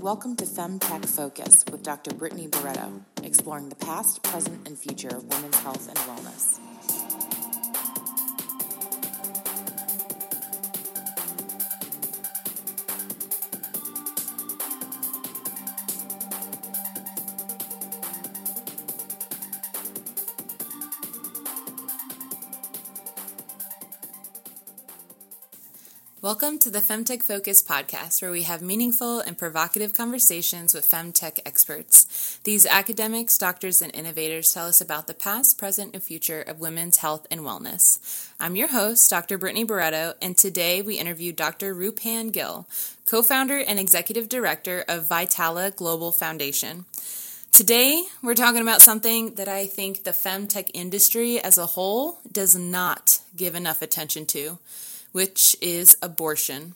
Welcome to FemTech Focus with Dr. Brittany Barreto, exploring the past, present, and future of women's health and wellness. Welcome to the Femtech Focus podcast, where we have meaningful and provocative conversations with femtech experts. These academics, doctors, and innovators tell us about the past, present, and future of women's health and wellness. I'm your host, Dr. Brittany Barreto, and today we interview Dr. Roopan Gill, co founder and executive director of Vitala Global Foundation. Today, we're talking about something that I think the femtech industry as a whole does not give enough attention to which is abortion.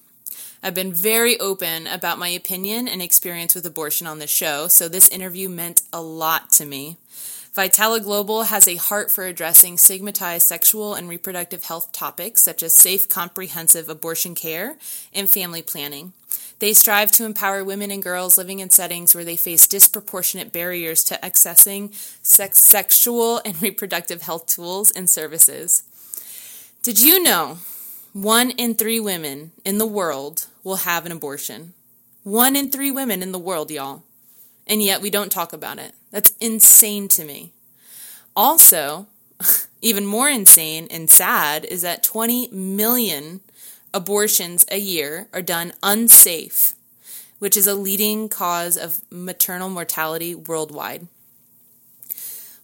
I've been very open about my opinion and experience with abortion on the show, so this interview meant a lot to me. Vitala Global has a heart for addressing stigmatized sexual and reproductive health topics such as safe, comprehensive abortion care and family planning. They strive to empower women and girls living in settings where they face disproportionate barriers to accessing sex, sexual and reproductive health tools and services. Did you know one in three women in the world will have an abortion. One in three women in the world, y'all. And yet we don't talk about it. That's insane to me. Also, even more insane and sad is that 20 million abortions a year are done unsafe, which is a leading cause of maternal mortality worldwide.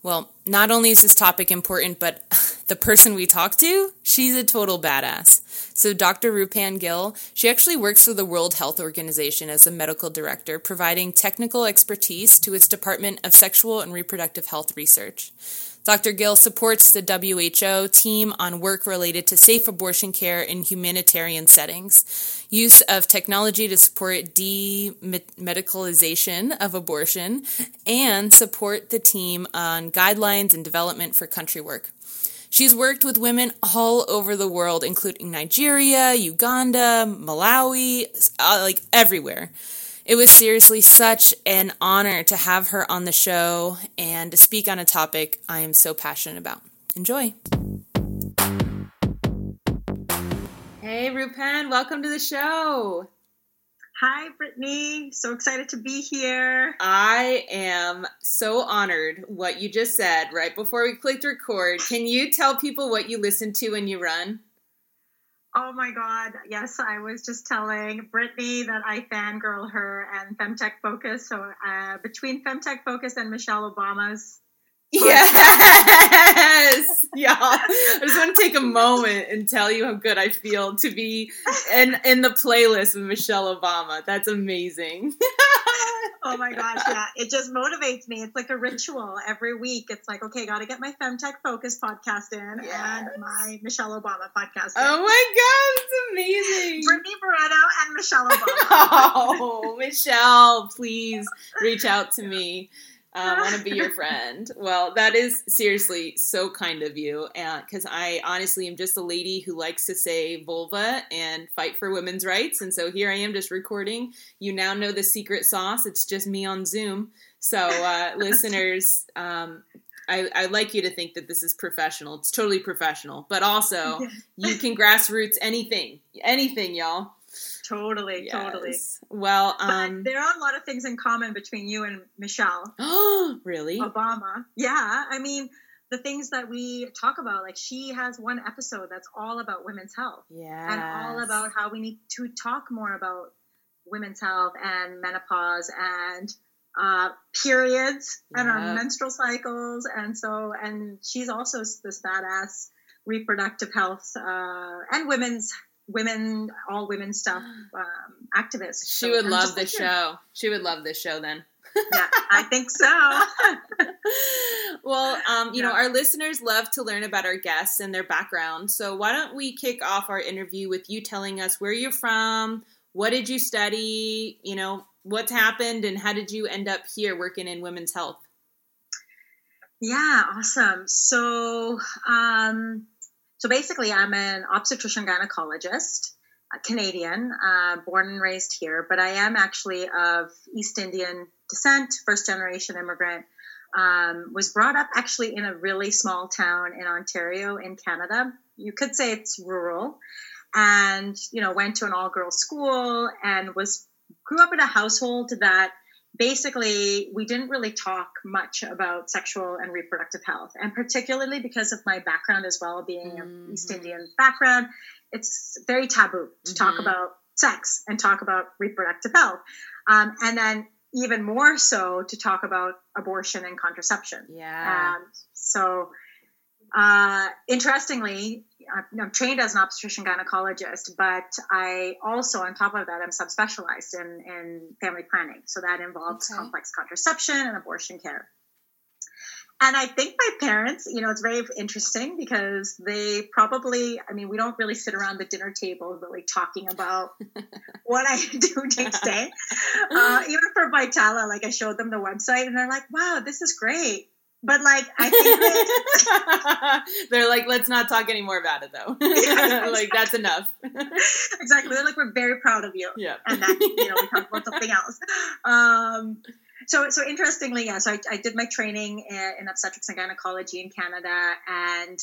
Well, not only is this topic important, but the person we talk to, she's a total badass. So, Dr. Roopan Gill, she actually works for the World Health Organization as a medical director, providing technical expertise to its Department of Sexual and Reproductive Health Research. Dr. Gill supports the WHO team on work related to safe abortion care in humanitarian settings, use of technology to support demedicalization of abortion, and support the team on guidelines and development for country work. She's worked with women all over the world, including Nigeria, Uganda, Malawi, uh, like everywhere. It was seriously such an honor to have her on the show and to speak on a topic I am so passionate about. Enjoy. Hey, Roopan, welcome to the show. Hi, Brittany. So excited to be here. I am so honored what you just said right before we clicked record. Can you tell people what you listen to when you run? Oh my God. Yes, I was just telling Brittany that I fangirl her and Femtech Focus. So uh, between Femtech Focus and Michelle Obama's. Yes, yeah. I just want to take a moment and tell you how good I feel to be in in the playlist with Michelle Obama. That's amazing. oh my gosh, yeah. It just motivates me. It's like a ritual every week. It's like, okay, got to get my Femtech Focus podcast in yes. and my Michelle Obama podcast in. Oh my God, it's amazing. Brittany Barreto and Michelle Obama. oh, Michelle, please reach out to me. I um, want to be your friend. Well, that is seriously so kind of you. Because I honestly am just a lady who likes to say vulva and fight for women's rights. And so here I am just recording. You now know the secret sauce. It's just me on Zoom. So, uh, listeners, um, I, I like you to think that this is professional. It's totally professional. But also, you can grassroots anything. Anything, y'all. Totally, yes. totally. Well, um, but there are a lot of things in common between you and Michelle. Oh, really? Obama. Yeah, I mean, the things that we talk about, like she has one episode that's all about women's health. Yeah. And all about how we need to talk more about women's health and menopause and uh, periods yeah. and our menstrual cycles. And so, and she's also this badass reproductive health uh, and women's women, all women stuff um, activist. She so would I'm love the show. She would love this show then. yeah, I think so. well, um, you yeah. know, our listeners love to learn about our guests and their background. So why don't we kick off our interview with you telling us where you're from, what did you study, you know, what's happened, and how did you end up here working in women's health? Yeah, awesome. So, um, so basically, I'm an obstetrician gynecologist, Canadian, uh, born and raised here, but I am actually of East Indian descent, first generation immigrant. Um, was brought up actually in a really small town in Ontario in Canada. You could say it's rural, and you know went to an all girls school and was grew up in a household that basically we didn't really talk much about sexual and reproductive health and particularly because of my background as well being mm-hmm. an east indian background it's very taboo to mm-hmm. talk about sex and talk about reproductive health um, and then even more so to talk about abortion and contraception yeah um, so uh, interestingly I'm trained as an obstetrician gynecologist, but I also, on top of that, I'm subspecialized in, in family planning. So that involves okay. complex contraception and abortion care. And I think my parents, you know, it's very interesting because they probably, I mean, we don't really sit around the dinner table really talking about what I do day to day. Uh, even for Vitala, like I showed them the website and they're like, wow, this is great but like I think that they're like, let's not talk anymore about it though. like that's enough. exactly. They're like, we're very proud of you. Yeah. And then you know we talk about something else. Um, so so interestingly, yeah. So I, I did my training in, in obstetrics and gynecology in Canada, and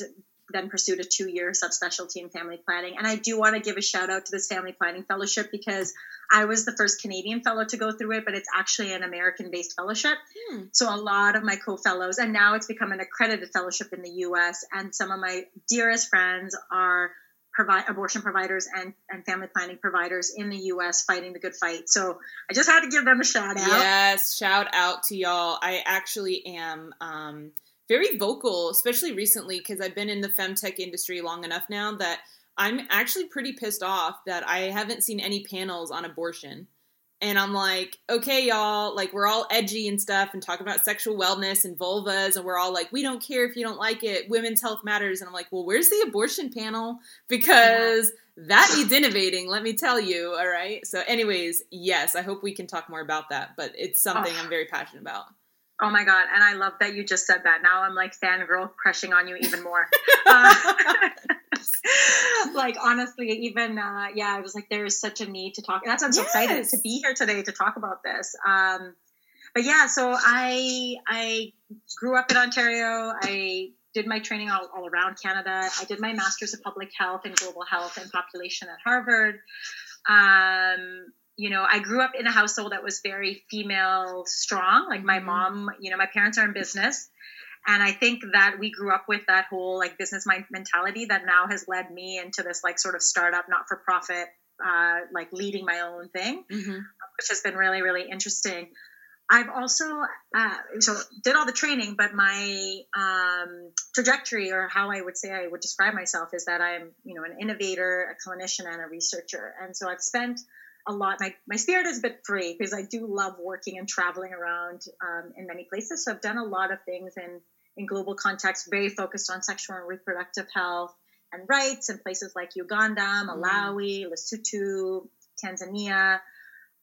then pursued a two year subspecialty in family planning. And I do want to give a shout out to this family planning fellowship because I was the first Canadian fellow to go through it, but it's actually an American based fellowship. Hmm. So a lot of my co fellows, and now it's become an accredited fellowship in the US. And some of my dearest friends are provide abortion providers and, and family planning providers in the US fighting the good fight. So I just had to give them a shout out. Yes, shout out to y'all. I actually am um, very vocal, especially recently, because I've been in the femtech industry long enough now that I'm actually pretty pissed off that I haven't seen any panels on abortion. And I'm like, okay, y'all, like we're all edgy and stuff and talk about sexual wellness and vulvas, and we're all like, we don't care if you don't like it. Women's health matters. And I'm like, well, where's the abortion panel? Because that needs innovating, let me tell you. All right. So, anyways, yes, I hope we can talk more about that, but it's something oh. I'm very passionate about. Oh my god! And I love that you just said that. Now I'm like fangirl crushing on you even more. uh, like honestly, even uh, yeah, I was like, there is such a need to talk. That's why I'm so yes. excited to be here today to talk about this. Um, but yeah, so I I grew up in Ontario. I did my training all, all around Canada. I did my master's of public health and global health and population at Harvard. Um, you know, I grew up in a household that was very female strong. Like my mm-hmm. mom, you know, my parents are in business. And I think that we grew up with that whole like business mind mentality that now has led me into this like sort of startup, not for profit, uh, like leading my own thing, mm-hmm. which has been really, really interesting. I've also uh, so did all the training, but my um, trajectory, or how I would say I would describe myself, is that I'm you know an innovator, a clinician, and a researcher. And so I've spent a lot. My, my spirit is a bit free because I do love working and traveling around um, in many places. So I've done a lot of things in, in global context, very focused on sexual and reproductive health and rights in places like Uganda, mm. Malawi, mm. Lesotho, Tanzania.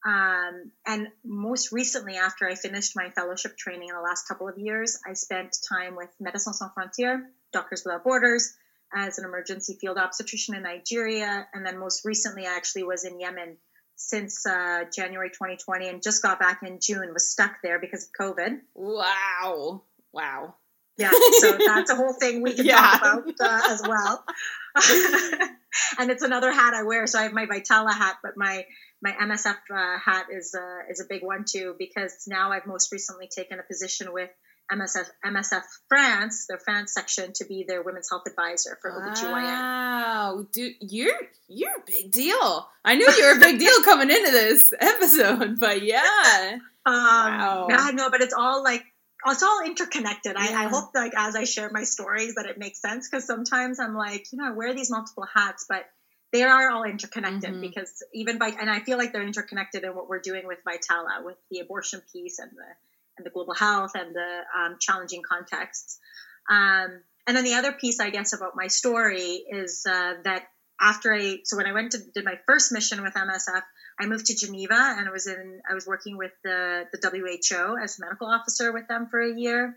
Um, and most recently, after I finished my fellowship training in the last couple of years, I spent time with Médecins Sans Frontières, Doctors Without Borders, as an emergency field obstetrician in Nigeria. And then most recently, I actually was in Yemen since uh, January 2020 and just got back in June, was stuck there because of COVID. Wow. Wow. Yeah, so that's a whole thing we can yeah. talk about uh, as well. and it's another hat I wear. So I have my Vitala hat, but my my MSF uh, hat is uh, is a big one too because now I've most recently taken a position with MSF MSF France, their France section, to be their women's health advisor for OBGYN. Wow, dude, you're you're a big deal. I knew you were a big deal coming into this episode, but yeah. Um, wow. Yeah, no, but it's all like it's all interconnected. Yeah. I, I, hope like as I share my stories that it makes sense because sometimes I'm like, you know, I wear these multiple hats, but they are all interconnected mm-hmm. because even by and I feel like they're interconnected in what we're doing with Vitala, with the abortion piece and the and the global health and the um, challenging contexts. Um, and then the other piece, I guess, about my story is uh, that after I, so when I went to did my first mission with MSF, I moved to Geneva and I was in, I was working with the, the WHO as a medical officer with them for a year.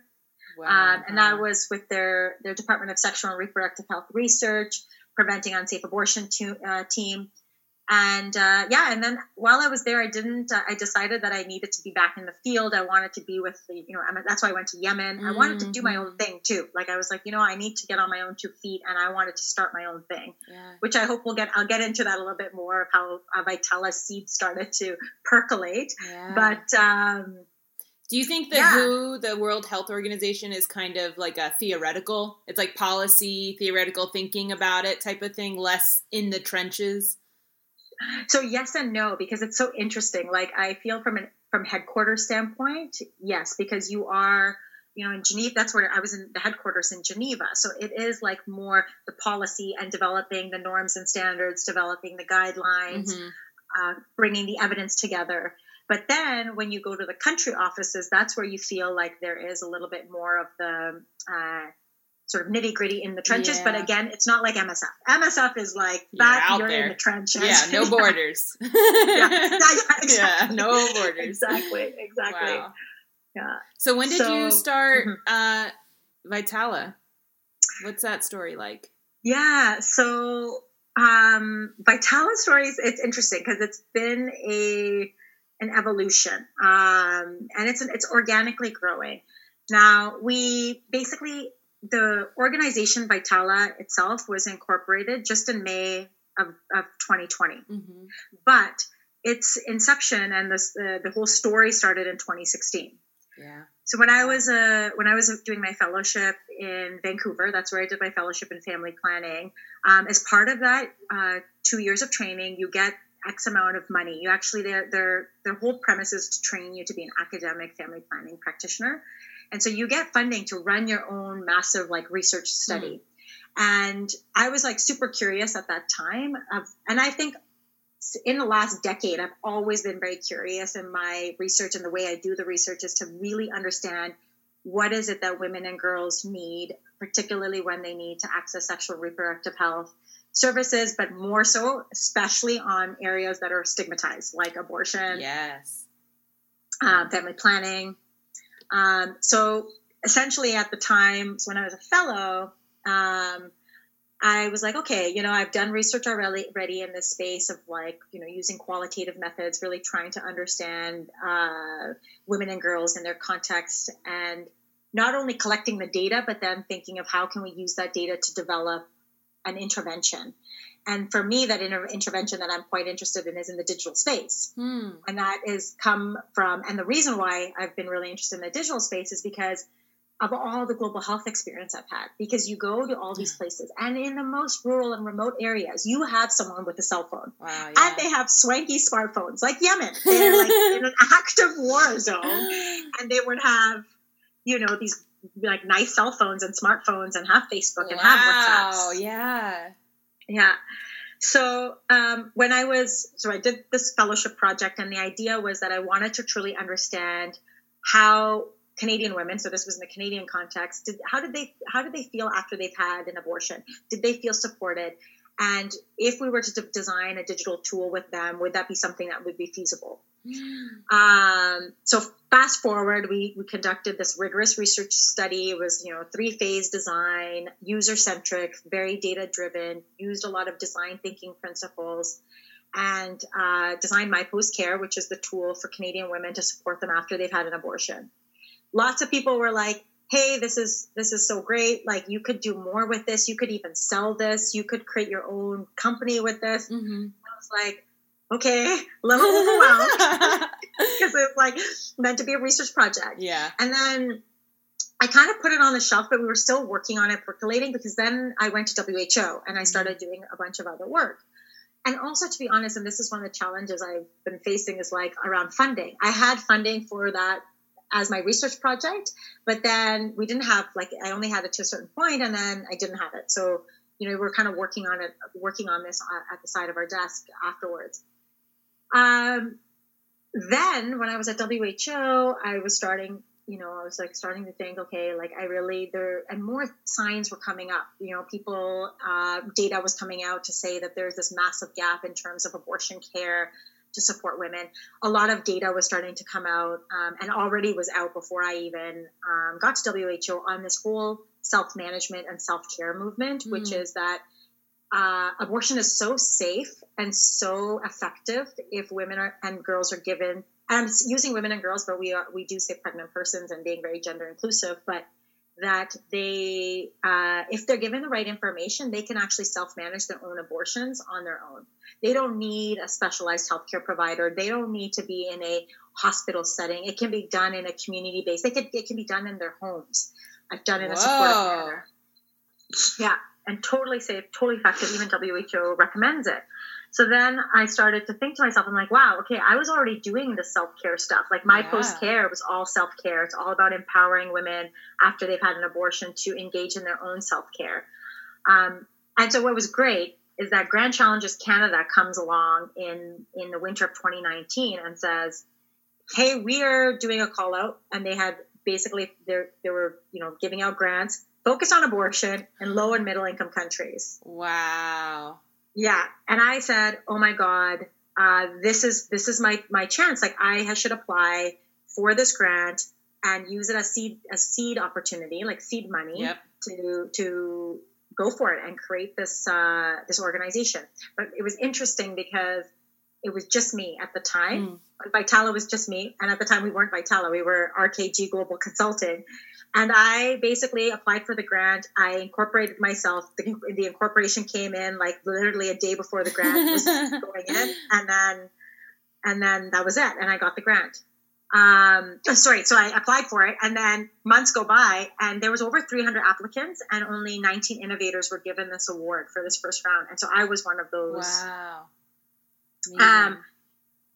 Wow. Um, and that was with their, their Department of Sexual and Reproductive Health Research, Preventing Unsafe Abortion to, uh, team and uh, yeah and then while i was there i didn't uh, i decided that i needed to be back in the field i wanted to be with the you know that's why i went to yemen mm-hmm. i wanted to do my own mm-hmm. thing too like i was like you know i need to get on my own two feet and i wanted to start my own thing yeah. which i hope we'll get i'll get into that a little bit more of how uh, vitala seed started to percolate yeah. but um do you think the yeah. WHO, the World Health Organization, is kind of like a theoretical? It's like policy, theoretical thinking about it type of thing, less in the trenches? So yes and no because it's so interesting. Like I feel from an from headquarters standpoint, yes, because you are you know in Geneva. That's where I was in the headquarters in Geneva. So it is like more the policy and developing the norms and standards, developing the guidelines, mm-hmm. uh, bringing the evidence together. But then when you go to the country offices, that's where you feel like there is a little bit more of the uh, sort of nitty gritty in the trenches. Yeah. But again, it's not like MSF. MSF is like that you're, you're in the trenches. Yeah, no borders. yeah. Yeah, exactly. yeah, no borders. exactly, exactly. Wow. Yeah. So when did so, you start mm-hmm. uh, Vitala? What's that story like? Yeah, so um, Vitala stories. It's interesting because it's been a an evolution, um, and it's an, it's organically growing. Now we basically the organization Vitala itself was incorporated just in May of, of 2020. Mm-hmm. But its inception and this, the, the whole story started in 2016. Yeah. So when I was uh, when I was doing my fellowship in Vancouver, that's where I did my fellowship in family planning. Um, as part of that uh, two years of training, you get X amount of money. You actually their their their whole premise is to train you to be an academic family planning practitioner. And so you get funding to run your own massive like research study. Mm. And I was like super curious at that time of, and I think in the last decade, I've always been very curious in my research and the way I do the research is to really understand what is it that women and girls need, particularly when they need to access sexual reproductive health services, but more so, especially on areas that are stigmatized, like abortion, yes, uh, family planning, um, so essentially, at the time so when I was a fellow, um, I was like, okay, you know, I've done research already, in this space of like, you know, using qualitative methods, really trying to understand uh, women and girls in their context, and not only collecting the data, but then thinking of how can we use that data to develop an intervention. And for me, that inter- intervention that I'm quite interested in is in the digital space. Hmm. And that is come from, and the reason why I've been really interested in the digital space is because of all the global health experience I've had. Because you go to all these places, and in the most rural and remote areas, you have someone with a cell phone. Wow, yeah. And they have swanky smartphones, like Yemen. They're like in an active war zone, and they would have, you know, these like nice cell phones and smartphones and have Facebook and wow, have WhatsApp. yeah. Yeah. So um, when I was, so I did this fellowship project, and the idea was that I wanted to truly understand how Canadian women, so this was in the Canadian context, did, how did they how did they feel after they've had an abortion? Did they feel supported? And if we were to de- design a digital tool with them, would that be something that would be feasible? Um, so fast forward, we, we conducted this rigorous research study. It was, you know, three phase design, user centric, very data driven, used a lot of design thinking principles and uh, designed My Post Care, which is the tool for Canadian women to support them after they've had an abortion. Lots of people were like, hey this is this is so great like you could do more with this you could even sell this you could create your own company with this mm-hmm. i was like okay a little overwhelmed because it's like meant to be a research project yeah and then i kind of put it on the shelf but we were still working on it percolating because then i went to who and i mm-hmm. started doing a bunch of other work and also to be honest and this is one of the challenges i've been facing is like around funding i had funding for that as my research project. But then we didn't have like I only had it to a certain point, and then I didn't have it. So you know we're kind of working on it, working on this at the side of our desk afterwards. Um, then when I was at WHO, I was starting. You know, I was like starting to think, okay, like I really there, and more signs were coming up. You know, people uh, data was coming out to say that there's this massive gap in terms of abortion care to support women. A lot of data was starting to come out um, and already was out before I even um, got to WHO on this whole self management and self care movement, mm. which is that uh, abortion is so safe and so effective if women are, and girls are given. And I'm using women and girls, but we are we do say pregnant persons and being very gender inclusive. But that they, uh, if they're given the right information, they can actually self manage their own abortions on their own. They don't need a specialized healthcare provider. They don't need to be in a hospital setting. It can be done in a community base. They could, it can be done in their homes. I've done it in a supportive manner. Yeah, and totally safe, totally effective. Even WHO recommends it. So then I started to think to myself, I'm like, wow, okay, I was already doing the self care stuff. Like my yeah. post care was all self care. It's all about empowering women after they've had an abortion to engage in their own self care. Um, and so what was great is that Grand Challenges Canada comes along in in the winter of 2019 and says, hey, we are doing a call out, and they had basically they they were you know giving out grants focus on abortion in low and middle income countries. Wow. Yeah, and I said, "Oh my God, uh, this is this is my my chance. Like I should apply for this grant and use it as seed a seed opportunity, like seed money, yep. to to go for it and create this uh, this organization." But it was interesting because it was just me at the time. Mm. Vitala was just me, and at the time we weren't Vitala; we were RKG Global Consulting. And I basically applied for the grant. I incorporated myself. The, the incorporation came in like literally a day before the grant was going in, and then and then that was it. And I got the grant. Um, oh, sorry, so I applied for it, and then months go by, and there was over 300 applicants, and only 19 innovators were given this award for this first round, and so I was one of those. Wow. Um,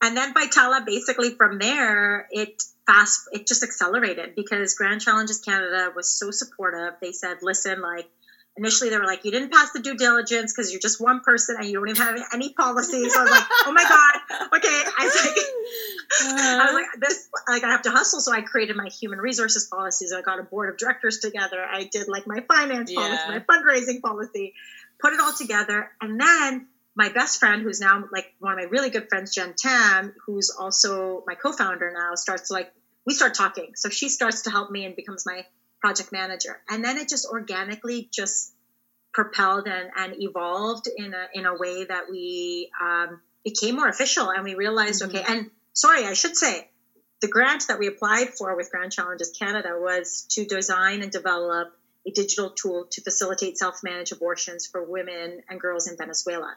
and then Vitala, basically from there, it fast it just accelerated because grand challenges canada was so supportive. They said listen like initially they were like you didn't pass the due diligence because you're just one person and you don't even have any policies. So i was like oh my god. Okay i was like uh, I was like this like i have to hustle. So i created my human resources policies. I got a board of directors together. I did like my finance yeah. policy my fundraising policy put it all together. And then my best friend, who's now like one of my really good friends, Jen Tam, who's also my co-founder now, starts like we start talking. So she starts to help me and becomes my project manager. And then it just organically just propelled and, and evolved in a, in a way that we um, became more official and we realized, mm-hmm. okay, and sorry, I should say, the grant that we applied for with Grand Challenges Canada was to design and develop a digital tool to facilitate self-managed abortions for women and girls in Venezuela.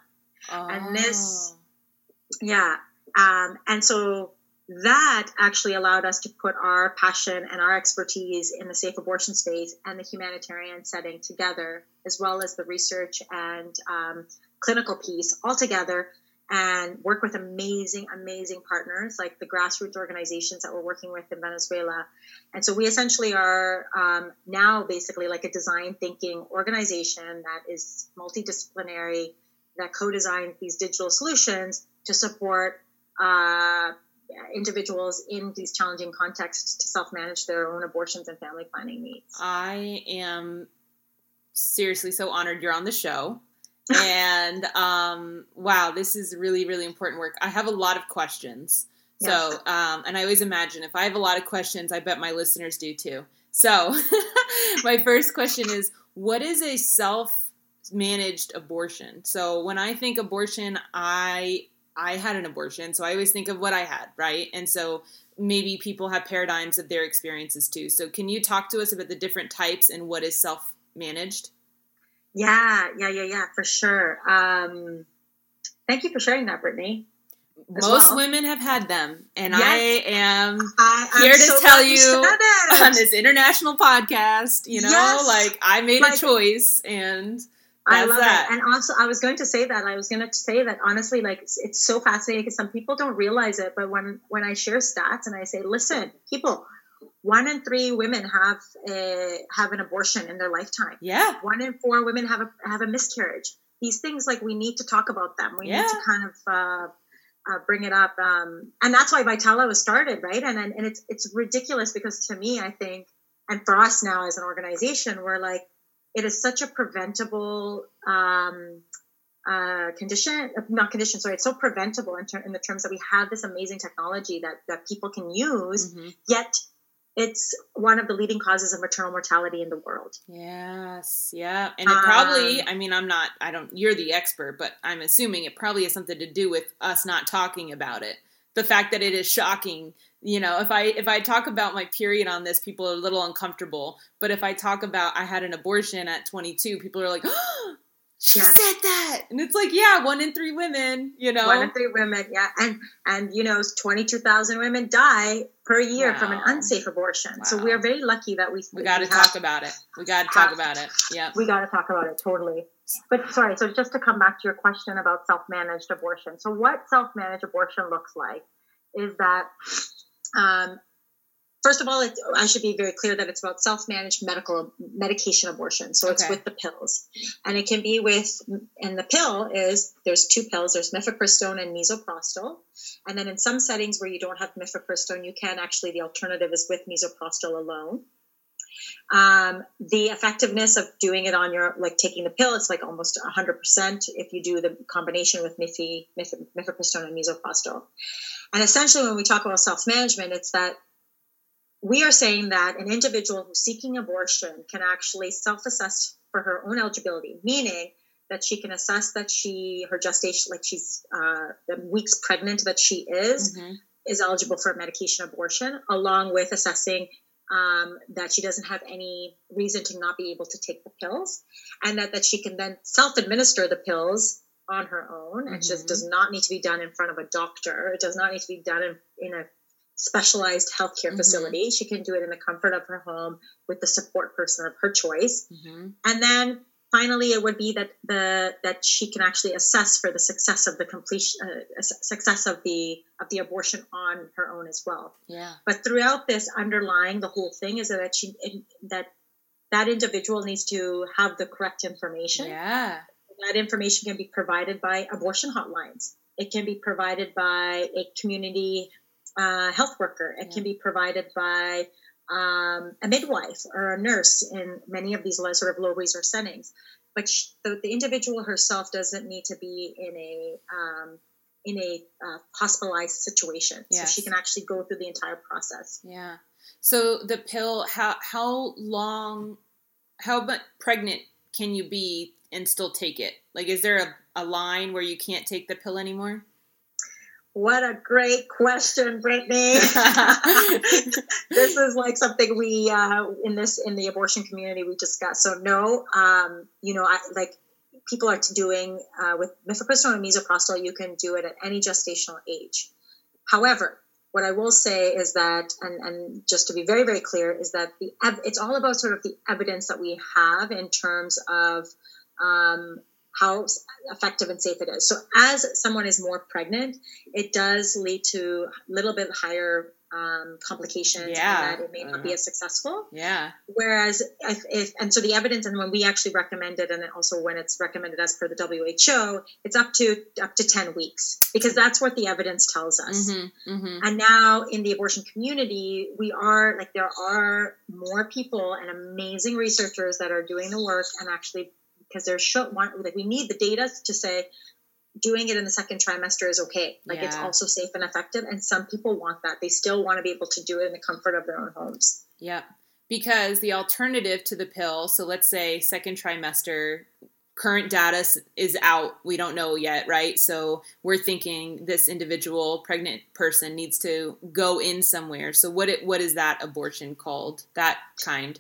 Oh. And this, yeah. Um, and so that actually allowed us to put our passion and our expertise in the safe abortion space and the humanitarian setting together, as well as the research and um, clinical piece all together, and work with amazing, amazing partners like the grassroots organizations that we're working with in Venezuela. And so we essentially are um, now basically like a design thinking organization that is multidisciplinary, that co designs these digital solutions to support. Uh, individuals in these challenging contexts to self manage their own abortions and family planning needs. I am seriously so honored you're on the show. and um, wow, this is really, really important work. I have a lot of questions. So, um, and I always imagine if I have a lot of questions, I bet my listeners do too. So, my first question is what is a self managed abortion? So, when I think abortion, I I had an abortion, so I always think of what I had, right? And so maybe people have paradigms of their experiences too. So can you talk to us about the different types and what is self managed? Yeah, yeah, yeah, yeah, for sure. Um, thank you for sharing that, Brittany. Most well. women have had them, and yes. I am I, here to so tell you on this international podcast. You know, yes. like I made like, a choice, and I love that. it. And also, I was going to say that. I was going to say that honestly, like it's, it's so fascinating because some people don't realize it. But when when I share stats and I say, listen, people, one in three women have a, have an abortion in their lifetime. Yeah. One in four women have a have a miscarriage. These things, like we need to talk about them. We yeah. need to kind of uh, uh, bring it up, um, and that's why Vitala was started, right? And, and and it's it's ridiculous because to me, I think, and for us now as an organization, we're like it is such a preventable um, uh, condition, not condition, sorry, it's so preventable in, ter- in, the terms that we have this amazing technology that, that people can use, mm-hmm. yet it's one of the leading causes of maternal mortality in the world. Yes, yeah. And it probably, um, I mean, I'm not, I don't, you're the expert, but I'm assuming it probably has something to do with us not talking about it. The fact that it is shocking. You know if i if i talk about my period on this people are a little uncomfortable. But if i talk about i had an abortion at 22 people are like oh, she yeah. said that! And it's like yeah one in three women you know? One in three women yeah. And and you know 22000 women die per year wow. from an unsafe abortion. Wow. so we are very lucky that we we got to talk about it. We got to talk about it. Yeah we got to talk about it totally but sorry so just to come back to your question about self-managed abortion so what self-managed abortion looks like is that um, First of all, I should be very clear that it's about self-managed medical medication abortion. So it's with the pills, and it can be with. And the pill is there's two pills. There's mifepristone and misoprostol, and then in some settings where you don't have mifepristone, you can actually the alternative is with misoprostol alone. Um, the effectiveness of doing it on your like taking the pill, it's like almost 100% if you do the combination with mifi, mifepristone and misoprostol. And essentially, when we talk about self-management, it's that we are saying that an individual who's seeking abortion can actually self-assess for her own eligibility, meaning that she can assess that she her gestation, like she's uh, the weeks pregnant that she is, mm-hmm. is eligible for a medication abortion, along with assessing um, that she doesn't have any reason to not be able to take the pills, and that that she can then self-administer the pills on her own. Mm-hmm. It just does not need to be done in front of a doctor. It does not need to be done in, in a specialized healthcare mm-hmm. facility. She can do it in the comfort of her home with the support person of her choice. Mm-hmm. And then finally, it would be that the that she can actually assess for the success of the completion uh, success of the of the abortion on her own as well. Yeah. But throughout this, underlying the whole thing is that she that that individual needs to have the correct information. Yeah. That information can be provided by abortion hotlines. It can be provided by a community uh, health worker. It yeah. can be provided by um, a midwife or a nurse in many of these sort of low resource settings. But she, the, the, individual herself doesn't need to be in a um, in a uh, hospitalized situation, yes. so she can actually go through the entire process. Yeah. So the pill, how how long, how much pregnant can you be and still take it? Like, is there a, a line where you can't take the pill anymore? What a great question, Brittany. this is like something we uh, in this in the abortion community we discuss. So no, um, you know, I like people are doing uh, with mifepristone and misoprostol. You can do it at any gestational age. However, what I will say is that, and, and just to be very very clear, is that the it's all about sort of the evidence that we have in terms of um, how effective and safe it is. So as someone is more pregnant, it does lead to a little bit higher um, complications yeah. that it may not uh, be as successful. Yeah. Whereas if, if, and so the evidence and when we actually recommend it and also when it's recommended as per the WHO, it's up to up to 10 weeks because that's what the evidence tells us. Mm-hmm, mm-hmm. And now in the abortion community, we are like there are more people and amazing researchers that are doing the work and actually because there's show, want, like we need the data to say doing it in the second trimester is okay. Like yeah. it's also safe and effective. And some people want that. They still want to be able to do it in the comfort of their own homes. Yep. Because the alternative to the pill, so let's say second trimester, current data is out. We don't know yet, right? So we're thinking this individual pregnant person needs to go in somewhere. So what it, what is that abortion called? That kind?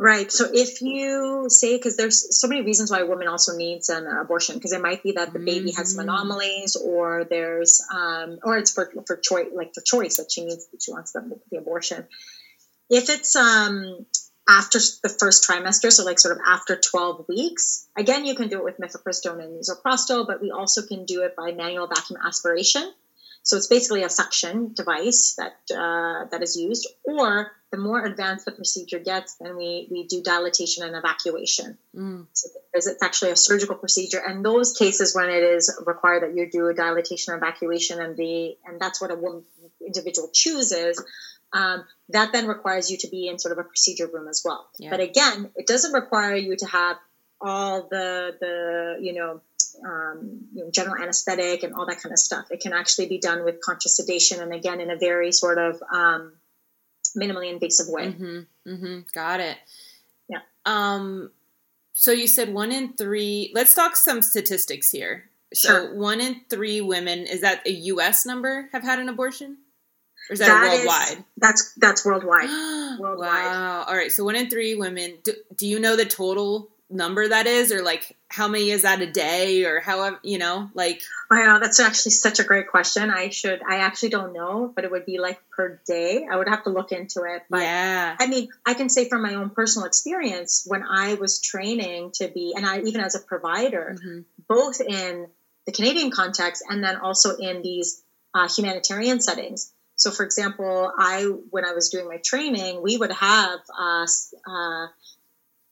Right. So if you say, because there's so many reasons why a woman also needs an abortion, because it might be that the baby has some mm-hmm. anomalies, or there's, um, or it's for for choice, like for choice that she needs, that she wants the, the abortion. If it's um after the first trimester, so like sort of after 12 weeks, again, you can do it with mifepristone and misoprostol, but we also can do it by manual vacuum aspiration. So it's basically a suction device that uh, that is used. Or the more advanced the procedure gets, then we we do dilatation and evacuation. Mm. So it's actually a surgical procedure. And those cases when it is required that you do a dilatation and evacuation, and the and that's what a woman individual chooses. Um, that then requires you to be in sort of a procedure room as well. Yeah. But again, it doesn't require you to have all the the you know um, you know, general anesthetic and all that kind of stuff. It can actually be done with conscious sedation, and again, in a very sort of um, minimally invasive way. Mm-hmm. Mm-hmm. Got it. Yeah. Um. So you said one in three. Let's talk some statistics here. So Sure. one in three women is that a U.S. number have had an abortion, or is that, That is- worldwide? That's that's worldwide. Worldwide. Wow. All right. So one in three women. Do, do you know the total number that is, or like how many is that a day, or however you know, like Wow, that's actually such a great question. I should I actually don't know, but it would be like per day. I would have to look into it. But yeah. I mean, I can say from my own personal experience when I was training to be, and I even as a provider, Mhm. both in the Canadian context and then also in these uh, humanitarian settings. So, for example, I when I was doing my training, we would have, uh, uh,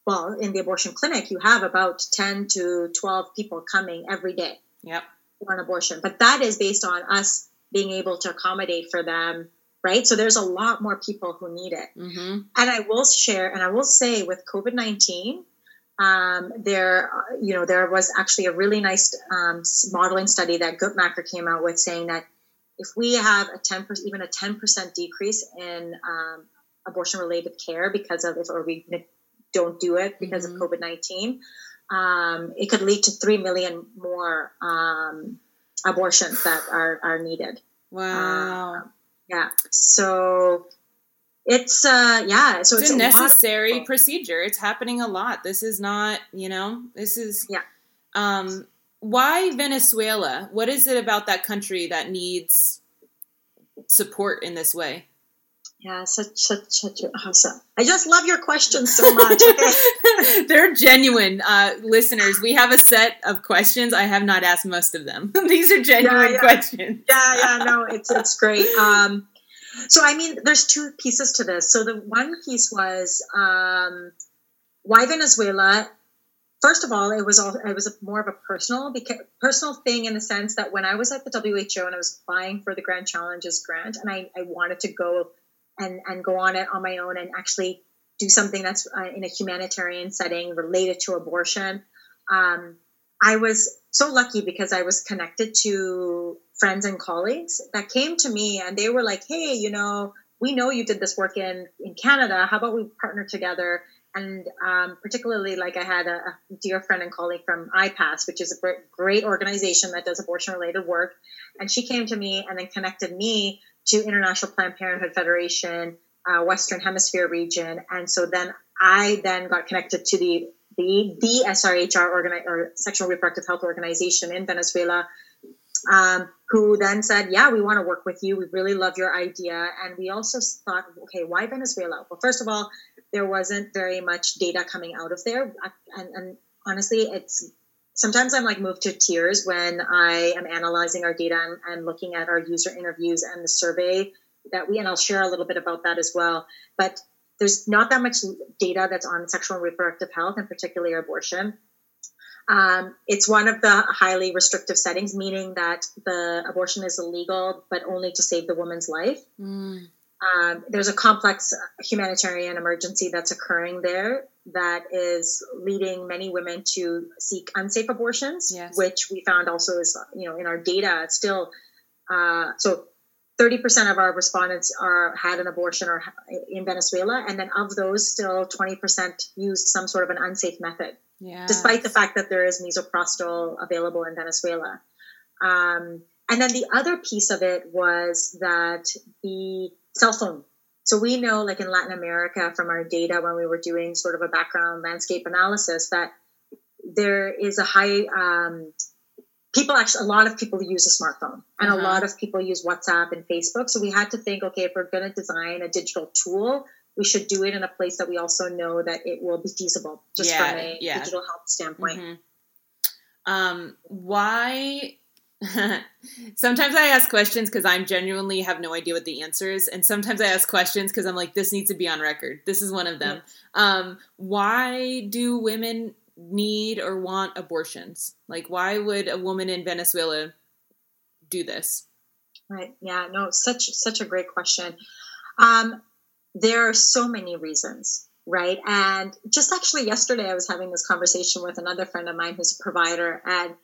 well, in the abortion clinic, you have about ten to twelve people coming every day Yep. for an abortion, but that is based on us being able to accommodate for them, right? So there's a lot more people who need it. Mm-hmm. And I will share, and I will say, with COVID nineteen, um, there, you know, there was actually a really nice um, modeling study that Guttmacher came out with, saying that if we have a ten percent, even a ten percent decrease in um, abortion-related care because of if or we don't do it because Mhm. of COVID nineteen, um, it could lead to three million more um, abortions that are are needed. Wow. Yeah, so it's uh yeah, so it's, it's, a necessary procedure. It's happening a lot. This is not, you know, this is Yeah. Um, why Venezuela? What is it about that country that needs support in this way? Yeah, such such such awesome. I just love your questions so much. Okay. They're genuine uh, listeners. We have a set of questions. I have not asked most of them. These are genuine yeah. questions. yeah, yeah, no, it's it's great. Um, so I mean, there's two pieces to this. So the one piece was um, why Venezuela. First of all, it was all it was a, more of a personal because personal thing in the sense that when I was at the WHO and I was applying for the Grand Challenges grant, and I, I wanted to go and and go on it on my own and actually do something that's uh, in a humanitarian setting related to abortion. Um, I was so lucky because I was connected to friends and colleagues that came to me and they were like, "Hey, you know, we know you did this work in in Canada. How about we partner together?" And um, particularly, like I had a, a dear friend and colleague from IPAS, which is a great, organization that does abortion-related work, and she came to me and then connected me to International Planned Parenthood Federation, uh, Western Hemisphere region, and so then I then got connected to the the the SRHR organi- or Sexual Reproductive Health Organization in Venezuela, um, who then said, "Yeah, we want to work with you. We really love your idea." And we also thought, "Okay, why Venezuela?" Well, first of all, there wasn't very much data coming out of there, and, and honestly, it's sometimes I'm like moved to tears when I am analyzing our data and, and looking at our user interviews and the survey that we, and I'll share a little bit about that as well. But there's not that much data that's on sexual and reproductive health, and particularly abortion. Um, it's one of the highly restrictive settings, meaning that the abortion is illegal, but only to save the woman's life. Mm. Um, there's a complex humanitarian emergency that's occurring there that is leading many women to seek unsafe abortions, Yes. which we found also is, you know, in our data, it's still uh, so 30% of our respondents are had an abortion or in Venezuela, and then of those, still 20% used some sort of an unsafe method Yeah. despite the fact that there is misoprostol available in Venezuela. Um, and then the other piece of it was that the cell phone. So we know, like in Latin America, from our data when we were doing sort of a background landscape analysis, that there is a high um, people actually a lot of people use a smartphone and Uh-huh. a lot of people use whatsapp and facebook so we had to think okay if we're going to design a digital tool we should do it in a place that we also know that it will be feasible just Yeah, from a yeah. digital health standpoint Mhm. Um, why? sometimes I ask questions because I'm genuinely have no idea what the answer is, and sometimes I ask questions because I'm like, this needs to be on record. This is one of them. Um, why do women need or want abortions? Like, why would a woman in Venezuela do this? Right. Yeah. No. Such such a great question. Um, there are so many reasons, right? And just actually yesterday, I was having this conversation with another friend of mine who's a provider, and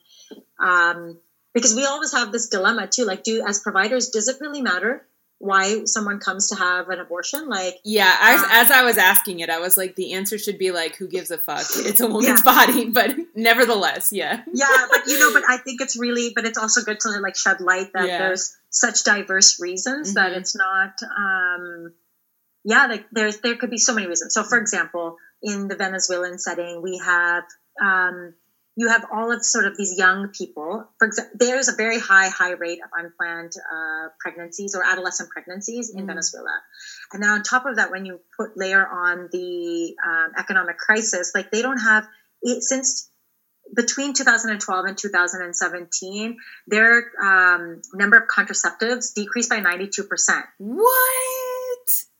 um, because we always have this dilemma too, like, do as providers, does it really matter why someone comes to have an abortion. Like, yeah, as, um, as I was asking it, I was like, the answer should be like, who gives a fuck? It's a woman's yeah. body, but nevertheless, yeah, yeah. But you know, but I think it's really, but it's also good to like shed light that yeah. there's such diverse reasons mm-hmm. that it's not. um yeah, like there's there could be so many reasons. So, for example, in the Venezuelan setting, we have um, you have all of sort of these young people. For example, there's a very high, high rate of unplanned uh, pregnancies or adolescent pregnancies in mm. Venezuela. And then on top of that, when you put layer on the um, economic crisis, like they don't have it, since between 2012 and 2017, their um, number of contraceptives decreased by 92%. What?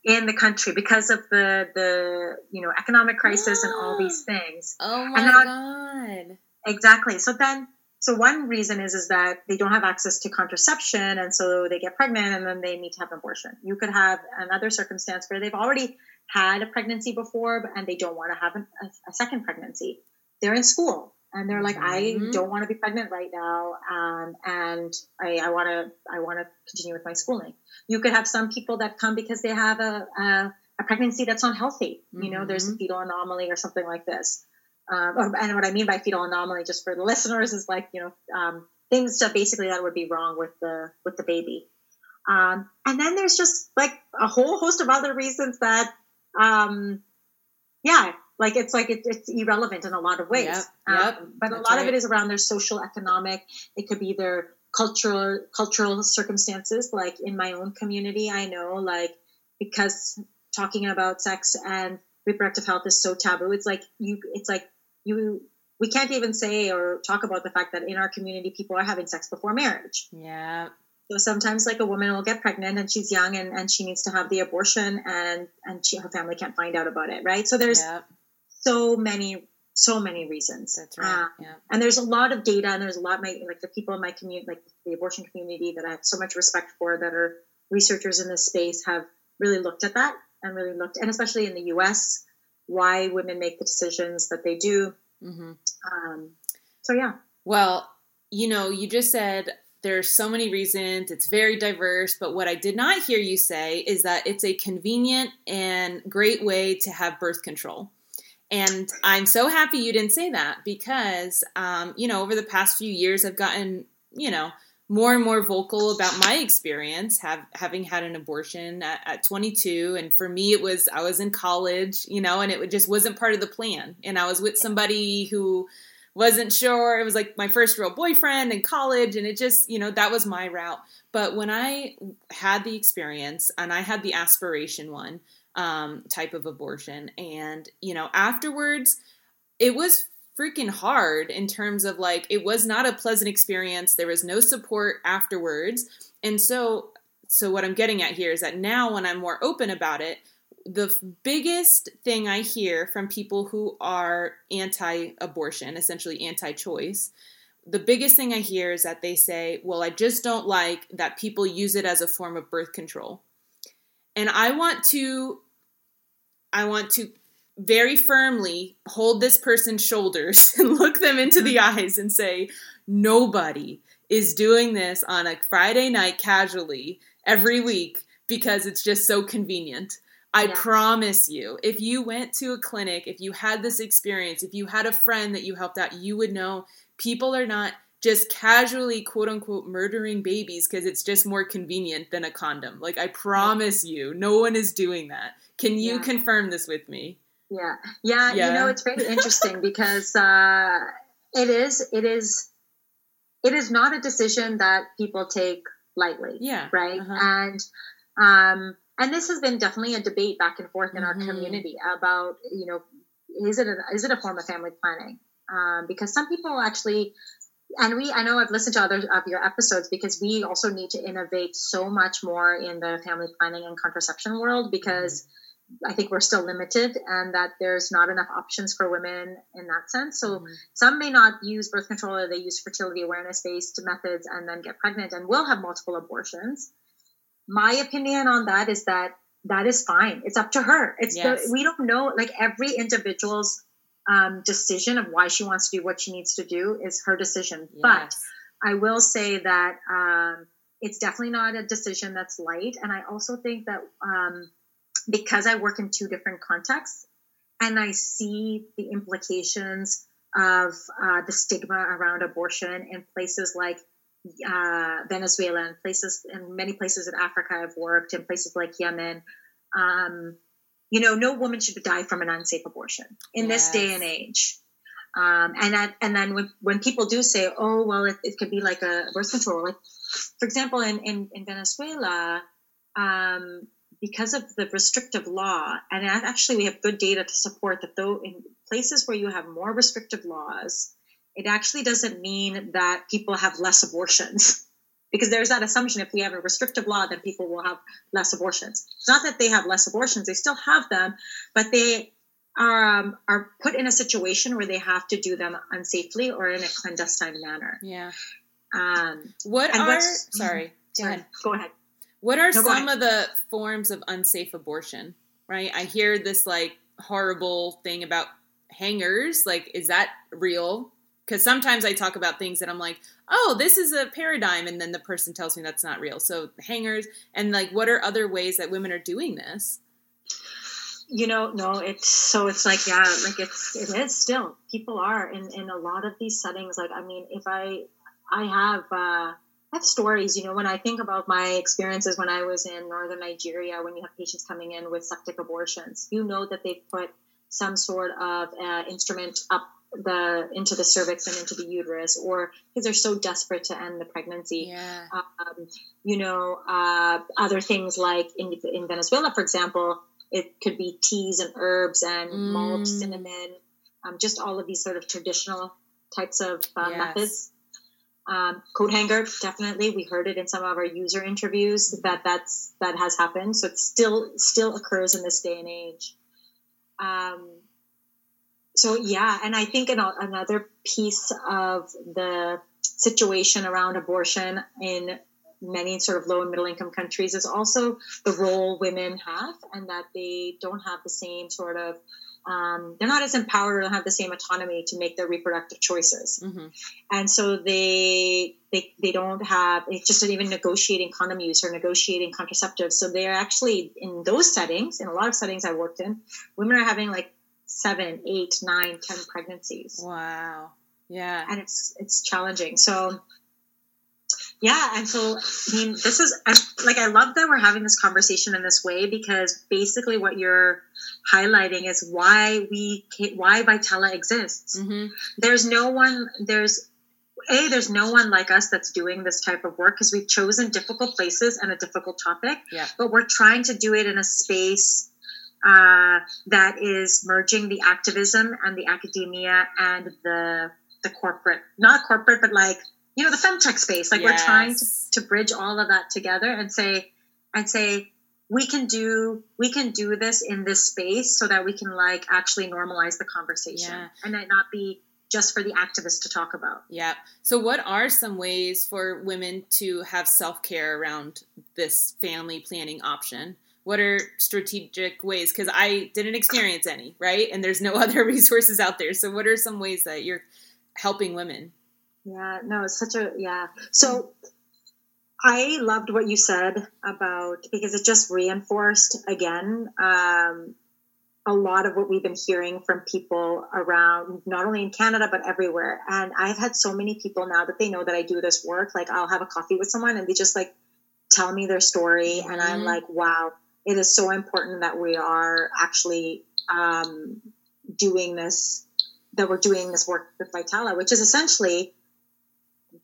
in the country because of the the you know economic crisis and all these things. Oh my god! Exactly. So then, so one reason is is that they don't have access to contraception, and so they get pregnant, and then they need to have an abortion. You could have another circumstance where they've already had a pregnancy before, and they don't want to have a, a second pregnancy. They're in school and they're like, mm-hmm. I don't want to be pregnant right now, um, and I want to I want to continue with my schooling. You could have some people that come because they have a a, a pregnancy that's unhealthy. Mm-hmm. You know, there's a mm-hmm. fetal anomaly or something like this. Um, and what I mean by fetal anomaly, just for the listeners, is like you know um, things that basically that would be wrong with the with the baby. Um, and then there's just like a whole host of other reasons that, um, yeah, like it's like it, it's irrelevant in a lot of ways yep, yep, um, but a lot right. of it is around their social economic it could be their cultural cultural circumstances like in my own community i know like because talking about sex and reproductive health is so taboo it's like you it's like you we can't even say or talk about the fact that in our community people are having sex before marriage yeah so sometimes like a woman will get pregnant and she's young and, and she needs to have the abortion and and she, her family can't find out about it right so there's yeah so many so many reasons. That's right. Uh, yeah. And there's a lot of data, and there's a lot of my like the people in my community, like the abortion community, that I have so much respect for, that are researchers in this space, have really looked at that and really looked, and especially in the U.S., why women make the decisions that they do. Mm-hmm. Um, so yeah. Well, you know, you just said there's so many reasons. It's very diverse. But what I did not hear you say is that it's a convenient and great way to have birth control. And I'm so happy you didn't say that because, um, you know, over the past few years, I've gotten, you know, more and more vocal about my experience have, having had an abortion at, at 22 and for me it was i was in college you know and it just wasn't part of the plan. And i was with somebody who wasn't sure. It was like my first real boyfriend in college and it just you know that was my route. But when i had the experience and i had the aspiration one um, type of abortion. And, you know, afterwards, it was freaking hard in terms of like, it was not a pleasant experience. There was no support afterwards. And so, so what I'm getting at here is that now when I'm more open about it, the biggest thing I hear from people who are anti abortion, essentially anti choice, the biggest thing I hear is that they say, Well, I just don't like that people use it as a form of birth control. And I want to I want to very firmly hold this person's shoulders and look them into the mm-hmm. eyes and say, nobody is doing this on a Friday night casually every week because it's just so convenient. I yeah. promise you, if you went to a clinic, if you had this experience, if you had a friend that you helped out, you would know people are not just casually quote unquote murdering babies because it's just more convenient than a condom. Like I promise you, no one is doing that. Can you yeah. confirm this with me? Yeah. yeah. yeah. you know, it's very interesting because uh, it is it is it is not a decision that people take lightly. Yeah. Right. Uh-huh. And um and this has been definitely a debate back and forth in mm-hmm. our community about you know is it a, is it a form of family planning um, because some people actually and we i know i've listened to other of your episodes because we also need to innovate so much more in the family planning and contraception world because mm-hmm I think we're still limited and that there's not enough options for women in that sense. So mm-hmm. some may not use birth control or they use fertility awareness based methods and then get pregnant and will have multiple abortions. My opinion on that is that that is fine. It's up to her. It's yes. the, we don't know like every individual's um, decision of why she wants to do what she needs to do is her decision. Yes. But I will say that um, it's definitely not a decision that's light. And I also think that um, because I work in two different contexts and I see the implications of uh, the stigma around abortion in places like uh, Venezuela and places and many places in Africa I've worked in places like Yemen. Um, you know, no woman should die from an unsafe abortion in yes. this day and age. Um, and that, and then when, when people do say, oh, well, it, it could be like a birth control, like for example, in, in, in Venezuela, um, because of the restrictive law, and actually we have good data to support that though in places where you have more restrictive laws, it actually doesn't mean that people have less abortions. because there's that assumption if we have a restrictive law, then people will have less abortions. It's not that they have less abortions, they still have them, but they are, um, are put in a situation where they have to do them unsafely or in a clandestine manner. Yeah. Um, what are sorry? Go ahead. Go ahead. What are no, some of the forms of unsafe abortion? Right. I hear this like horrible thing about hangers. Like, is that real? Because sometimes I talk about things that I'm like, oh, this is a paradigm, and then the person tells me that's not real. So hangers and like, what are other ways that women are doing this? you know no it's so it's like yeah like it's it is still people are in in a lot of these settings like i mean if i i have uh have stories, you know, when I think about my experiences when I was in northern Nigeria, when you have patients coming in with septic abortions, you know that they've put some sort of uh, instrument up the into the cervix and into the uterus, or because they're so desperate to end the pregnancy. Yeah. Um, you know, uh, other things like in in Venezuela, for example, it could be teas and herbs and mm. malt, cinnamon, um, just all of these sort of traditional types of uh, yes. methods. Um, coat hanger, definitely. We heard it in some of our user interviews that that's that has happened. So it still still occurs in this day and age. Um, so yeah, and I think an, another piece of the situation around abortion in many sort of low and middle income countries is also the role women have and that they don't have the same sort of um, they're not as empowered or don't have the same autonomy to make their reproductive choices. Mm-hmm. and so they, they they don't have it's just even negotiating condom use or negotiating contraceptives. So they're actually in those settings in a lot of settings i worked in women are having like seven eight nine ten pregnancies. Wow. Yeah. And it's it's challenging. So yeah and so i mean this is like i love that we're having this conversation in this way because basically what you're highlighting is why we why Vitala exists mm-hmm. there's no one there's a there's no one like us that's doing this type of work because we've chosen difficult places and a difficult topic yeah. but we're trying to do it in a space uh, that is merging the activism and the academia and the the corporate not corporate but like you know the femtech space like yes. we're trying to, to bridge all of that together and say and say we can do we can do this in this space so that we can like actually normalize the conversation yeah. and it not be just for the activists to talk about. Yeah so what are some ways for women to have self-care around this family planning option? What are strategic ways? Because i didn't experience any right? And there's no other resources out there. So what are some ways that you're helping women? Yeah, no, it's such a yeah. So I loved what you said about because it just reinforced again um, a lot of what we've been hearing from people around, not only in Canada but everywhere. And I've had so many people now that they know that I do this work. Like I'll have a coffee with someone and they just like tell me their story, mm-hmm. and I'm mm-hmm. like, wow, it is so important that we are actually um, doing this. That we're doing this work with Vitala, which is essentially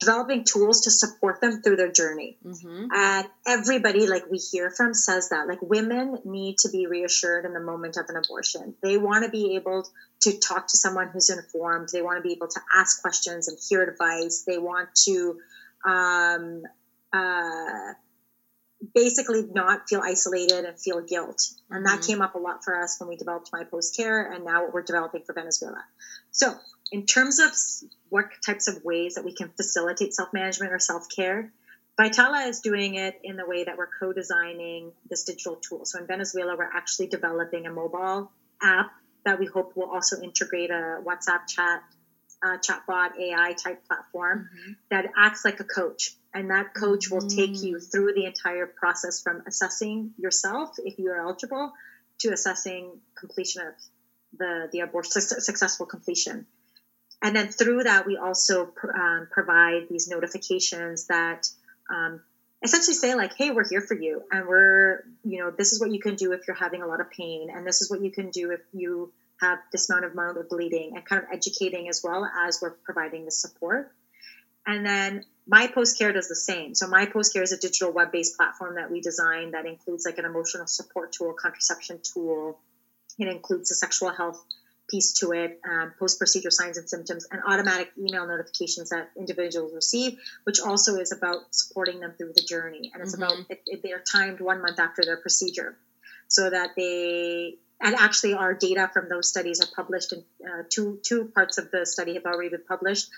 developing tools to support them through their journey. Mm-hmm. And everybody, like we hear from, says that like women need to be reassured in the moment of an abortion. They want to be able to talk to someone who's informed. They want to be able to ask questions and hear advice. They want to um, uh, basically not feel isolated and feel guilt. And that mm-hmm. came up a lot for us when we developed my post care and now what we're developing for Venezuela. So, in terms of what types of ways that we can facilitate self management or self care, Vitala is doing it in the way that we're co designing this digital tool. So, in Venezuela, we're actually developing a mobile app that we hope will also integrate a WhatsApp chat uh, chatbot AI type platform mm-hmm. that acts like a coach. And that coach will take you mm. through the entire process from assessing yourself, if you are eligible, to assessing completion of the, the abortion, successful completion. And then through that, we also um, provide these notifications that um, essentially say like, "Hey, we're here for you, and we're you know this is what you can do if you're having a lot of pain, and this is what you can do if you have this amount of amount of bleeding," and kind of educating as well as we're providing the support. And then my post care does the same. So my post care is a digital web based platform that we designed that includes like an emotional support tool, contraception tool. It includes a sexual health piece to it, um, post procedure signs and symptoms, and automatic email notifications that individuals receive, which also is about supporting them through the journey. And it's mm-hmm. about it, it, they're timed one month after their procedure so that they and actually our data from those studies are published in uh, two two parts of the study have already been published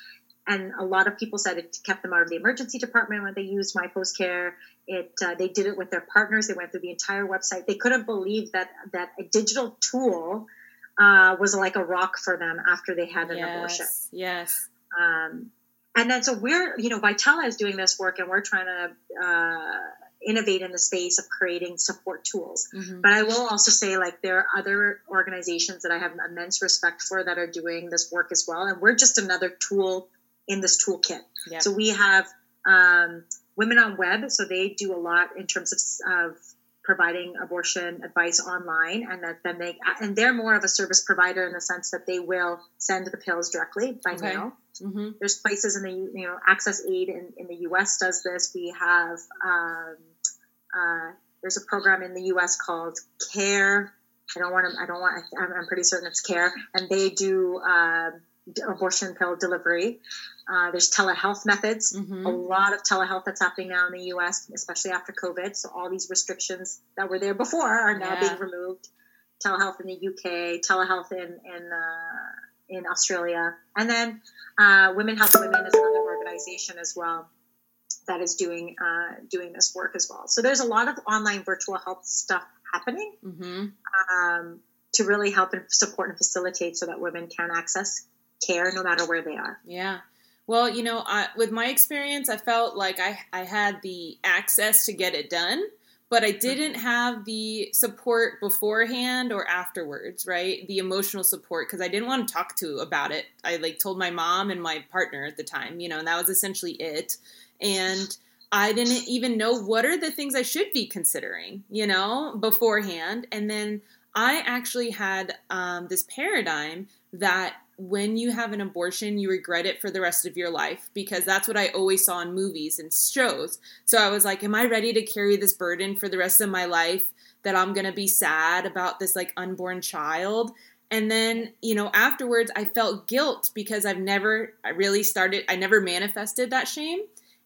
and a lot of people said it kept them out of the emergency department when they used my post care it uh, they did it with their partners they went through the entire website they couldn't believe that that a digital tool uh, was like a rock for them after they had an yes, abortion. Yes. Um, and then so we're, you know, Vitala is doing this work and we're trying to uh, innovate in the space of creating support tools. Mm-hmm. But I will also say, like, there are other organizations that I have immense respect for that are doing this work as well. And we're just another tool in this toolkit. Yep. So we have um, Women on Web. So they do a lot in terms of, of providing abortion advice online and that then they and they're more of a service provider in the sense that they will send the pills directly by okay. mail mm-hmm. there's places in the you know access aid in, in the us does this we have um, uh, there's a program in the us called care i don't want to i don't want i'm, I'm pretty certain it's care and they do uh, abortion pill delivery. Uh, there's telehealth methods. Mm-hmm. A lot of telehealth that's happening now in the U.S., especially after COVID. So all these restrictions that were there before are now yeah. being removed. Telehealth in the UK, telehealth in in uh, in Australia, and then uh, Women Help Women is another organization as well that is doing uh, doing this work as well. So there's a lot of online virtual health stuff happening mm-hmm. um, to really help and support and facilitate so that women can access care no matter where they are. Yeah. Well, you know, I, with my experience, I felt like I, I had the access to get it done, but I didn't have the support beforehand or afterwards, right? The emotional support because I didn't want to talk to about it. I like told my mom and my partner at the time, you know, and that was essentially it. And I didn't even know what are the things I should be considering, you know, beforehand. And then I actually had um, this paradigm that when you have an abortion, you regret it for the rest of your life because that's what I always saw in movies and shows. So I was like, am I ready to carry this burden for the rest of my life that I'm going to be sad about this like unborn child? And then, you know, afterwards I felt guilt because I've never I really started I never manifested that shame.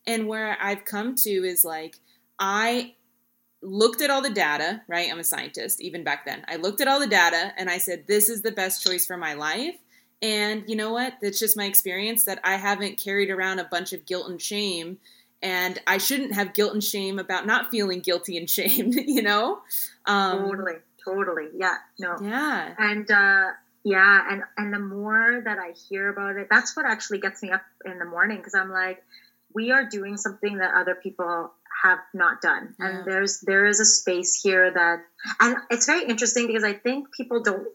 And where I've come to is like I looked at all the data, right? I'm a scientist even back then. I looked at all the data and I said this is the best choice for my life and you know what? That's just my experience that I haven't carried around a bunch of guilt and shame. And I shouldn't have guilt and shame about not feeling guilty and shame, you know? Um, totally, totally. Yeah, no. Yeah. And, uh, yeah, and and the more that I hear about it, that's what actually gets me up in the morning because I'm like, we are doing something that other people have not done, yeah. and there's there is a space here that, and it's very interesting because I think people don't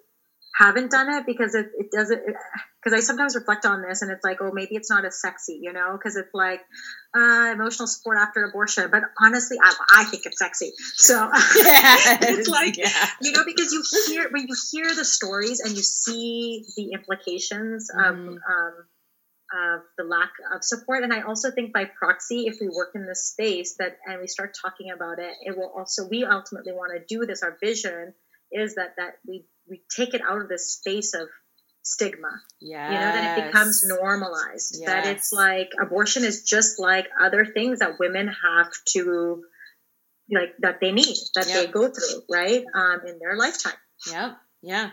haven't done it because it, it doesn't because I sometimes reflect on this and it's like oh maybe it's not as sexy you know because it's like uh, emotional support after abortion but honestly I, I think it's sexy so yes, it's like yeah. you know because you hear when you hear the stories and you see the implications mm. of um, of the lack of support and I also think by proxy if we work in this space that and we start talking about it it will also we ultimately want to do this our vision is that that we we take it out of this space of stigma. Yeah. You know, that it becomes normalized. Yes. That it's like abortion is just like other things that women have to like that they need, that yep. they go through, right? Um, in their lifetime. Yep. Yeah.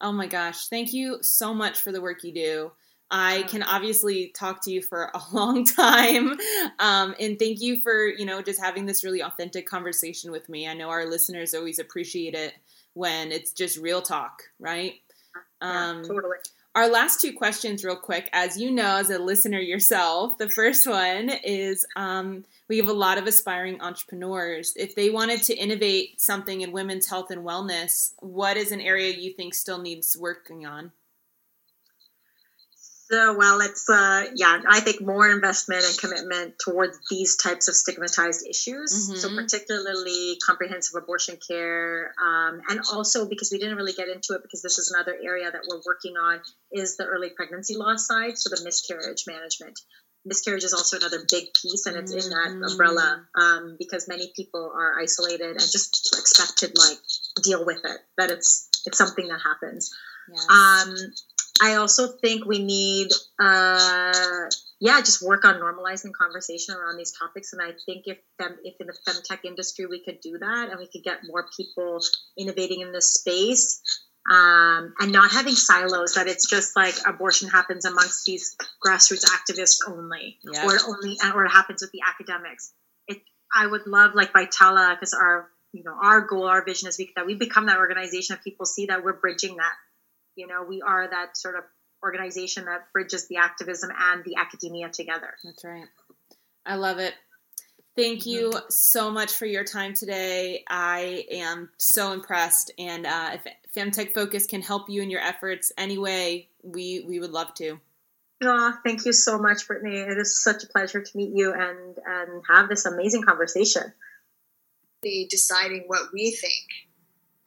Oh my gosh. Thank you so much for the work you do. I can obviously talk to you for a long time. Um, and thank you for, you know, just having this really authentic conversation with me. I know our listeners always appreciate it when it's just real talk, right? Yeah, um, totally. Our last two questions, real quick. As you know, as a listener yourself, the first one is um, we have a lot of aspiring entrepreneurs. If they wanted to innovate something in women's health and wellness, what is an area you think still needs working on? So, well, it's uh, yeah. I think more investment and commitment towards these types of stigmatized issues. Mm-hmm. So, particularly comprehensive abortion care, um, and also because we didn't really get into it because this is another area that we're working on is the early pregnancy loss side. So, the miscarriage management. Miscarriage is also another big piece, and it's in that mm-hmm. umbrella um, because many people are isolated and just expected like deal with it. That it's it's something that happens. Yes. Um, I also think we need, uh, yeah, just work on normalizing conversation around these topics. And I think if fem, if in the femtech industry we could do that, and we could get more people innovating in this space, um, and not having silos that it's just like abortion happens amongst these grassroots activists only, yeah. or only, or it happens with the academics. It, I would love like Vitala because our you know our goal, our vision is we, that we become that organization of people see that we're bridging that you know, we are that sort of organization that bridges the activism and the academia together. That's right. I love it. Thank you mm-hmm. so much for your time today. I am so impressed, and uh, if Femtech Focus can help you in your efforts anyway, we we would love to. Oh, thank you so much, Brittany. It is such a pleasure to meet you and and have this amazing conversation. Be deciding what we think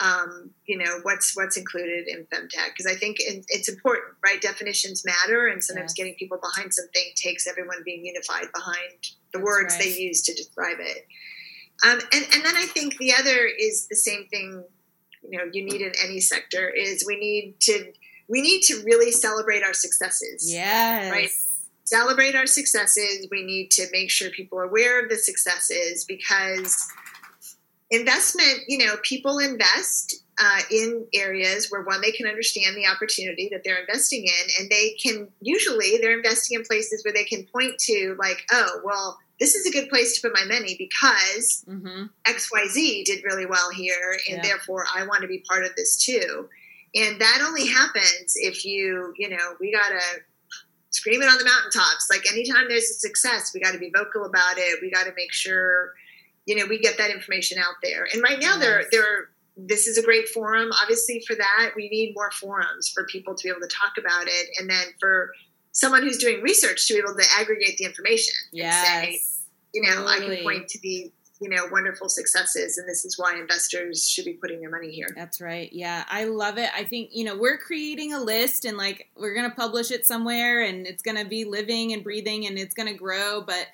um, you know what's what's included in femtech because i think it's important right? Definitions matter and sometimes yes. getting people behind something takes everyone being unified behind the That's words right. they use to describe it. Um, and, and then i think the other is the same thing you know you need in any sector is we need to we need to really celebrate our successes yes. Right celebrate our successes. We need to make sure people are aware of the successes because investment, you know, people invest uh, in areas where one they can understand the opportunity that they're investing in, and they can usually they're investing in places where they can point to like, oh, well, this is a good place to put my money because mm-hmm. X Y Z did really well here, and yeah. therefore I want to be part of this too. And that only happens if you, you know, we gotta scream it on the mountaintops. Like anytime there's a success, we got to be vocal about it. We got to make sure you know we get that information out there. And right now there there this is a great forum. Obviously for that we need more forums for people to be able to talk about it and then for someone who's doing research to be able to aggregate the information yes. and say you know totally. i can point to the you know wonderful successes and this is why investors should be putting their money here. That's right. Yeah i love it. I think you know we're creating a list and like we're going to publish it somewhere and it's going to be living and breathing and it's going to grow but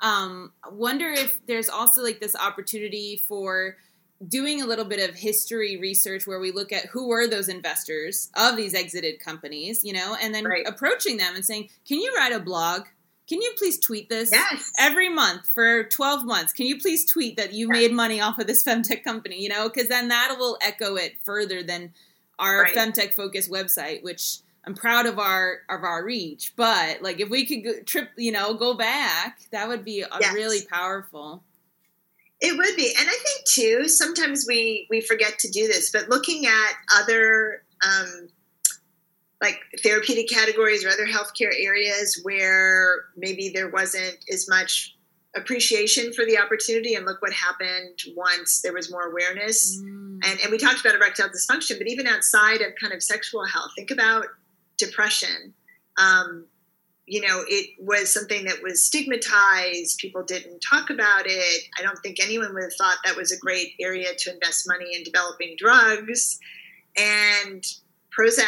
um, wonder if there's also like this opportunity for doing a little bit of history research where we look at who were those investors of these exited companies, you know, and then right. approaching them and saying, "Can you write a blog? Can you please tweet this yes. every month for 12 months? Can you please tweet that you yes. made money off of this femtech company, you know, because then that will echo it further than our right. femtech focus website, which I'm proud of our of our reach, but like if we could go, trip, you know, go back, that would be yes. really powerful. It would be, and I think too. Sometimes we we forget to do this, but looking at other um, like therapeutic categories or other healthcare areas where maybe there wasn't as much appreciation for the opportunity and look what happened once there was more awareness mm. and, and we talked about erectile dysfunction but even outside of kind of sexual health think about depression. Um, you know, it was something that was stigmatized. People didn't talk about it. I don't think anyone would have thought that was a great area to invest money in developing drugs. And Prozac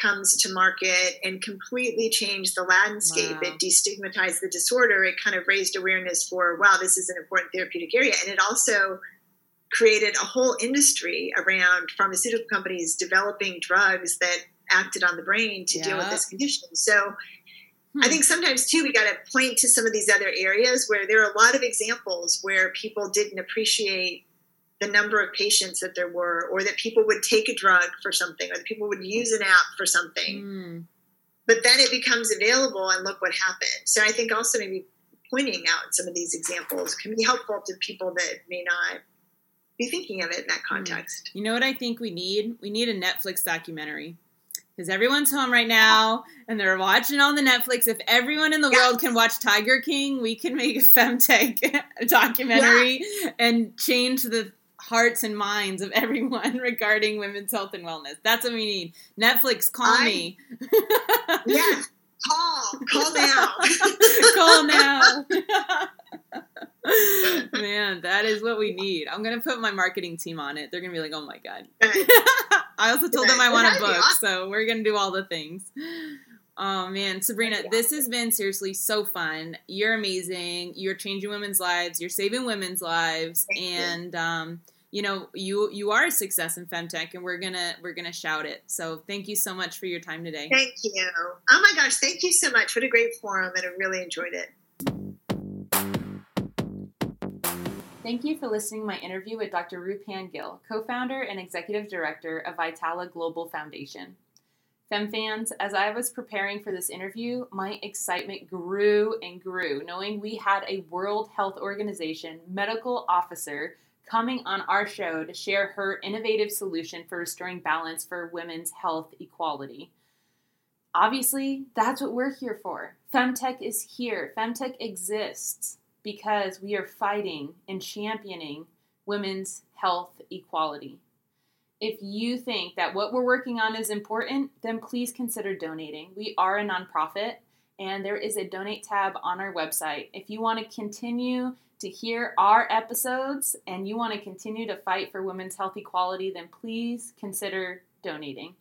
comes to market and completely changed the landscape. Wow. It destigmatized the disorder. It kind of raised awareness for, wow, this is an important therapeutic area. And it also created a whole industry around pharmaceutical companies developing drugs that acted on the brain to yeah. deal with this condition. So hmm. I think sometimes too we got to point to some of these other areas where there are a lot of examples where people didn't appreciate the number of patients that there were, or that people would take a drug for something, or that people would use an app for something. Hmm. But then it becomes available, and look what happened. So I think also maybe pointing out some of these examples can be helpful to people that may not be thinking of it in that hmm. context. You know what I think we need? We need a Netflix documentary because everyone's home right now and they're watching on the Netflix. If everyone in the world can watch Tiger King, we can make a femtech documentary yeah. and change the hearts and minds of everyone regarding women's health and wellness. That's what we need. Netflix, call I, me. yeah, call, call now, call now. Man, that is what we need. I'm gonna put my marketing team on it. They're gonna be like, "Oh my god." I also told them I want a book, so we're gonna do all the things. Oh man, Sabrina, this has been seriously so fun. You're amazing. You're changing women's lives. You're saving women's lives, Thank and you. um, you know you you are a success in femtech, and we're gonna we're gonna shout it. So thank you so much for your time today. Thank you. Oh my gosh, thank you so much. What a great forum, and I really enjoyed it. Thank you for listening to my interview with Dr. Roopan Gill, co founder and executive director of Vitala Global Foundation. FemFans, as I was preparing for this interview, my excitement grew and grew, knowing we had a World Health Organization medical officer coming on our show to share her innovative solution for restoring balance for women's health equality. Obviously, that's what we're here for. Femtech is here, Femtech exists because we are fighting and championing women's health equality. If you think that what we're working on is important, then please consider donating. We are a nonprofit and there is a donate tab on our website. If you want to continue to hear our episodes and you want to continue to fight for women's health equality, then please consider donating.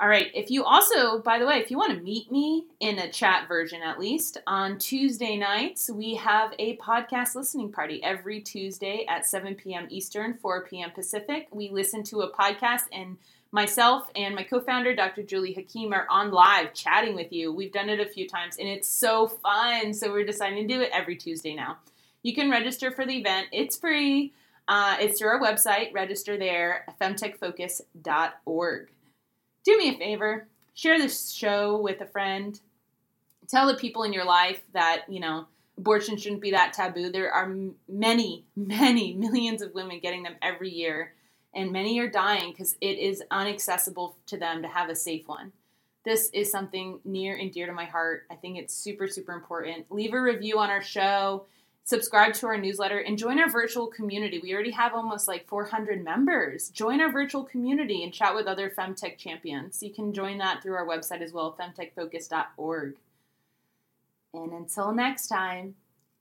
All right. If you also, by the way, if you want to meet me in a chat version at least, on Tuesday nights, we have a podcast listening party every Tuesday at 7 p.m. Eastern, 4 p.m. Pacific. We listen to a podcast, and myself and my co founder, Dr. Julie Hakim, are on live chatting with you. We've done it a few times, and it's so fun. So we're deciding to do it every Tuesday now. You can register for the event, it's free. Uh, it's through our website. Register there, femtechfocus.org do me a favor. Share this show with a friend. Tell the people in your life that you know abortion shouldn't be that taboo. There are many many millions of women getting them every year and many are dying because it is inaccessible to them to have a safe one. This is something near and dear to my heart. I think it's super super important. Leave a review on our show subscribe to our newsletter, and join our virtual community. We already have almost like 400 members. Join our virtual community and chat with other femtech champions. You can join that through our website as well, femtechfocus.org. And until next time,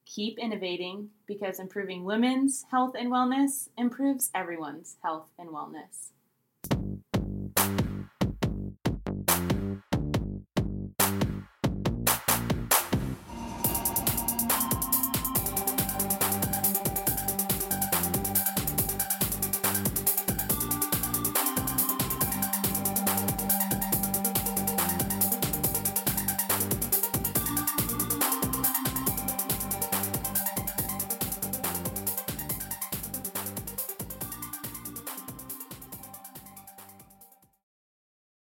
keep innovating because improving women's health and wellness improves everyone's health and wellness.